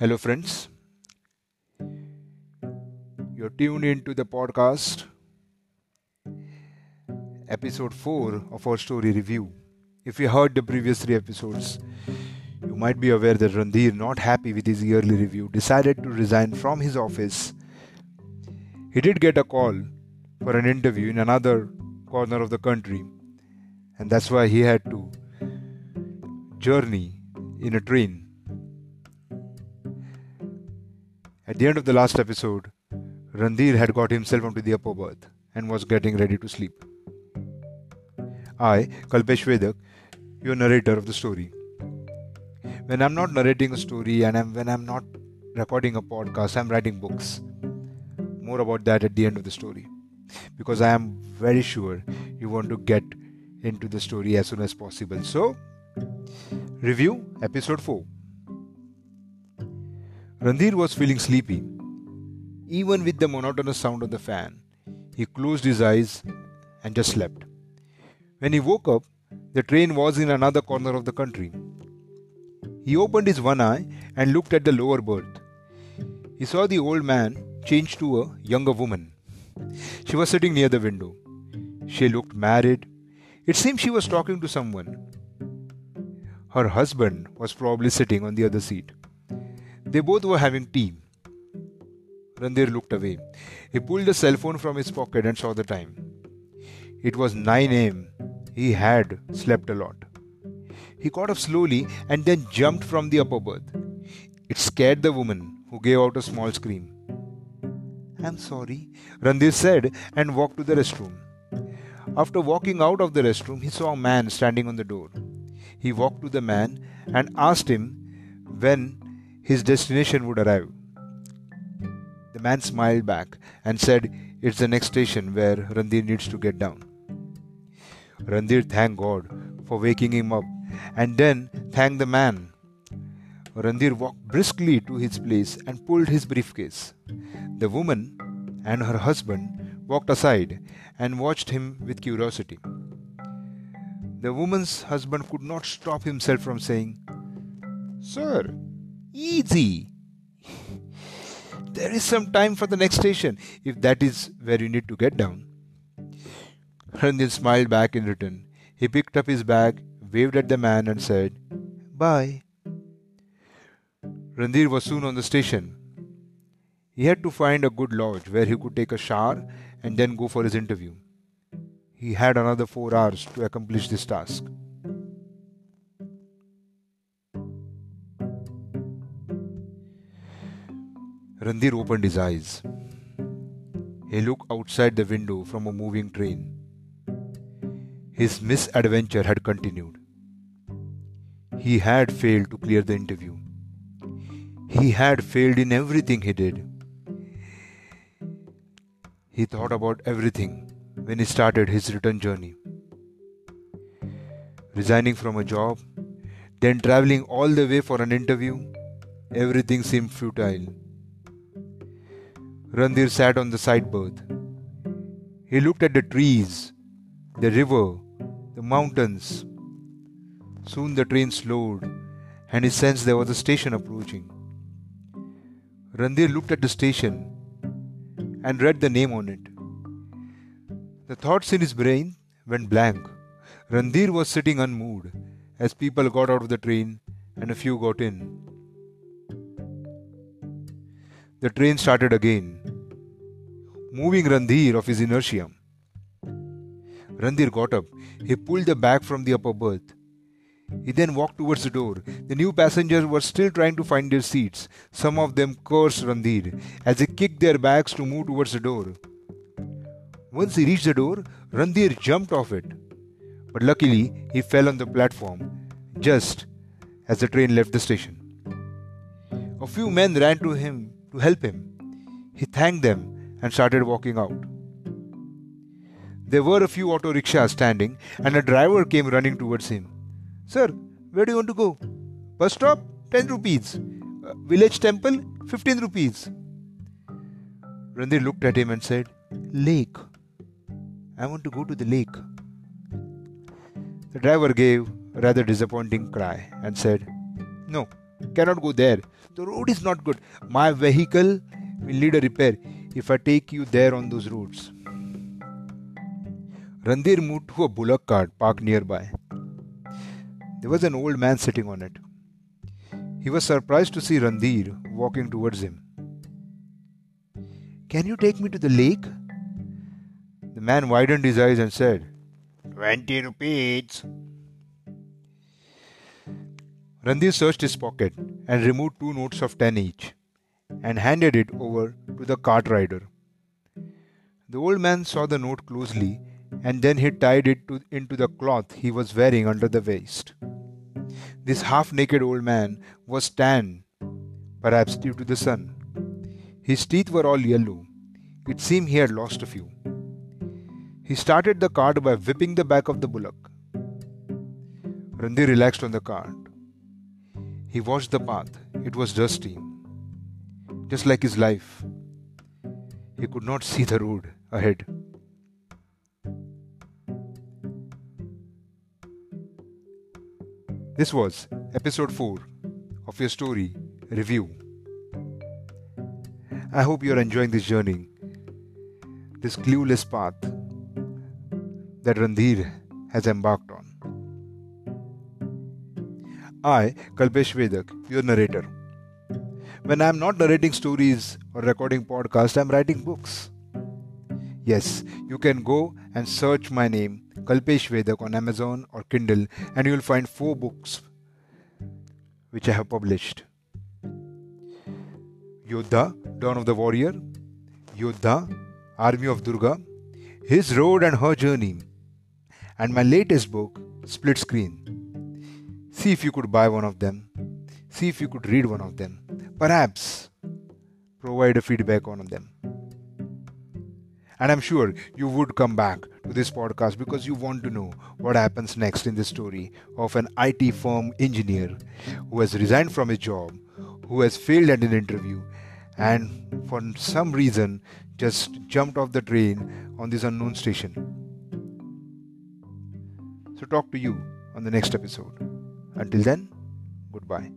Hello, friends. You're tuned into the podcast, episode 4 of our story review. If you heard the previous three episodes, you might be aware that Randhir, not happy with his yearly review, decided to resign from his office. He did get a call for an interview in another corner of the country, and that's why he had to journey in a train At the end of the last episode, Randhir had got himself onto the upper berth and was getting ready to sleep. I, Kalpesh Vedak, your narrator of the story. When I'm not narrating a story and I'm, when I'm not recording a podcast, I'm writing books. More about that at the end of the story. Because I am very sure you want to get into the story as soon as possible. So, review episode 4. Randhir was feeling sleepy. Even with the monotonous sound of the fan, he closed his eyes and just slept. When he woke up, the train was in another corner of the country. He opened his one eye and looked at the lower berth. He saw the old man change to a younger woman. She was sitting near the window. She looked married. It seemed she was talking to someone. Her husband was probably sitting on the other seat. They both were having tea. Randhir looked away. He pulled the cell phone from his pocket and saw the time. It was 9 am. He had slept a lot. He got up slowly and then jumped from the upper berth. It scared the woman, who gave out a small scream. I'm sorry, Randhir said and walked to the restroom. After walking out of the restroom, he saw a man standing on the door. He walked to the man and asked him when his destination would arrive. The man smiled back and said, It's the next station where Randhir needs to get down. Randhir thanked God for waking him up and then thanked the man. Randhir walked briskly to his place and pulled his briefcase. The woman and her husband walked aside and watched him with curiosity. The woman's husband could not stop himself from saying, Sir, Easy. there is some time for the next station if that is where you need to get down. Randhir smiled back in return. He picked up his bag, waved at the man, and said, Bye. Randhir was soon on the station. He had to find a good lodge where he could take a shower and then go for his interview. He had another four hours to accomplish this task. Randhir opened his eyes. He looked outside the window from a moving train. His misadventure had continued. He had failed to clear the interview. He had failed in everything he did. He thought about everything when he started his return journey. Resigning from a job, then traveling all the way for an interview, everything seemed futile. Randhir sat on the side berth. He looked at the trees, the river, the mountains. Soon the train slowed, and he sensed there was a station approaching. Randhir looked at the station and read the name on it. The thoughts in his brain went blank. Randhir was sitting unmoved as people got out of the train and a few got in. The train started again, moving Randhir of his inertia. Randhir got up. He pulled the bag from the upper berth. He then walked towards the door. The new passengers were still trying to find their seats. Some of them cursed Randhir as he kicked their bags to move towards the door. Once he reached the door, Randhir jumped off it. But luckily, he fell on the platform just as the train left the station. A few men ran to him to help him. He thanked them and started walking out. There were a few auto rickshaws standing, and a driver came running towards him. Sir, where do you want to go? Bus stop, 10 rupees. Uh, village temple, 15 rupees. Randhir looked at him and said, Lake. I want to go to the lake. The driver gave a rather disappointing cry and said, No, cannot go there. The road is not good. My vehicle will need a repair if I take you there on those roads. Randhir moved to a bullock cart parked nearby. There was an old man sitting on it. He was surprised to see Randhir walking towards him. Can you take me to the lake? The man widened his eyes and said, Twenty rupees. Randhir searched his pocket and removed two notes of ten each and handed it over to the cart rider. The old man saw the note closely and then he tied it to, into the cloth he was wearing under the waist. This half naked old man was tanned, perhaps due to the sun. His teeth were all yellow. It seemed he had lost a few. He started the cart by whipping the back of the bullock. Randhir relaxed on the cart. He watched the path. It was dusty, just like his life. He could not see the road ahead. This was episode 4 of your story review. I hope you are enjoying this journey, this clueless path that Randhir has embarked on. I, Kalpesh Vedak, your narrator. When I am not narrating stories or recording podcasts, I am writing books. Yes, you can go and search my name Kalpesh Vedak on Amazon or Kindle, and you will find four books which I have published. Yodha, Dawn of the Warrior, Yodha, Army of Durga, His Road and Her Journey, and my latest book, Split Screen. See if you could buy one of them, see if you could read one of them, perhaps provide a feedback on them. And I'm sure you would come back to this podcast because you want to know what happens next in the story of an IT firm engineer who has resigned from his job, who has failed at an interview, and for some reason just jumped off the train on this unknown station. So, talk to you on the next episode. Until then, goodbye.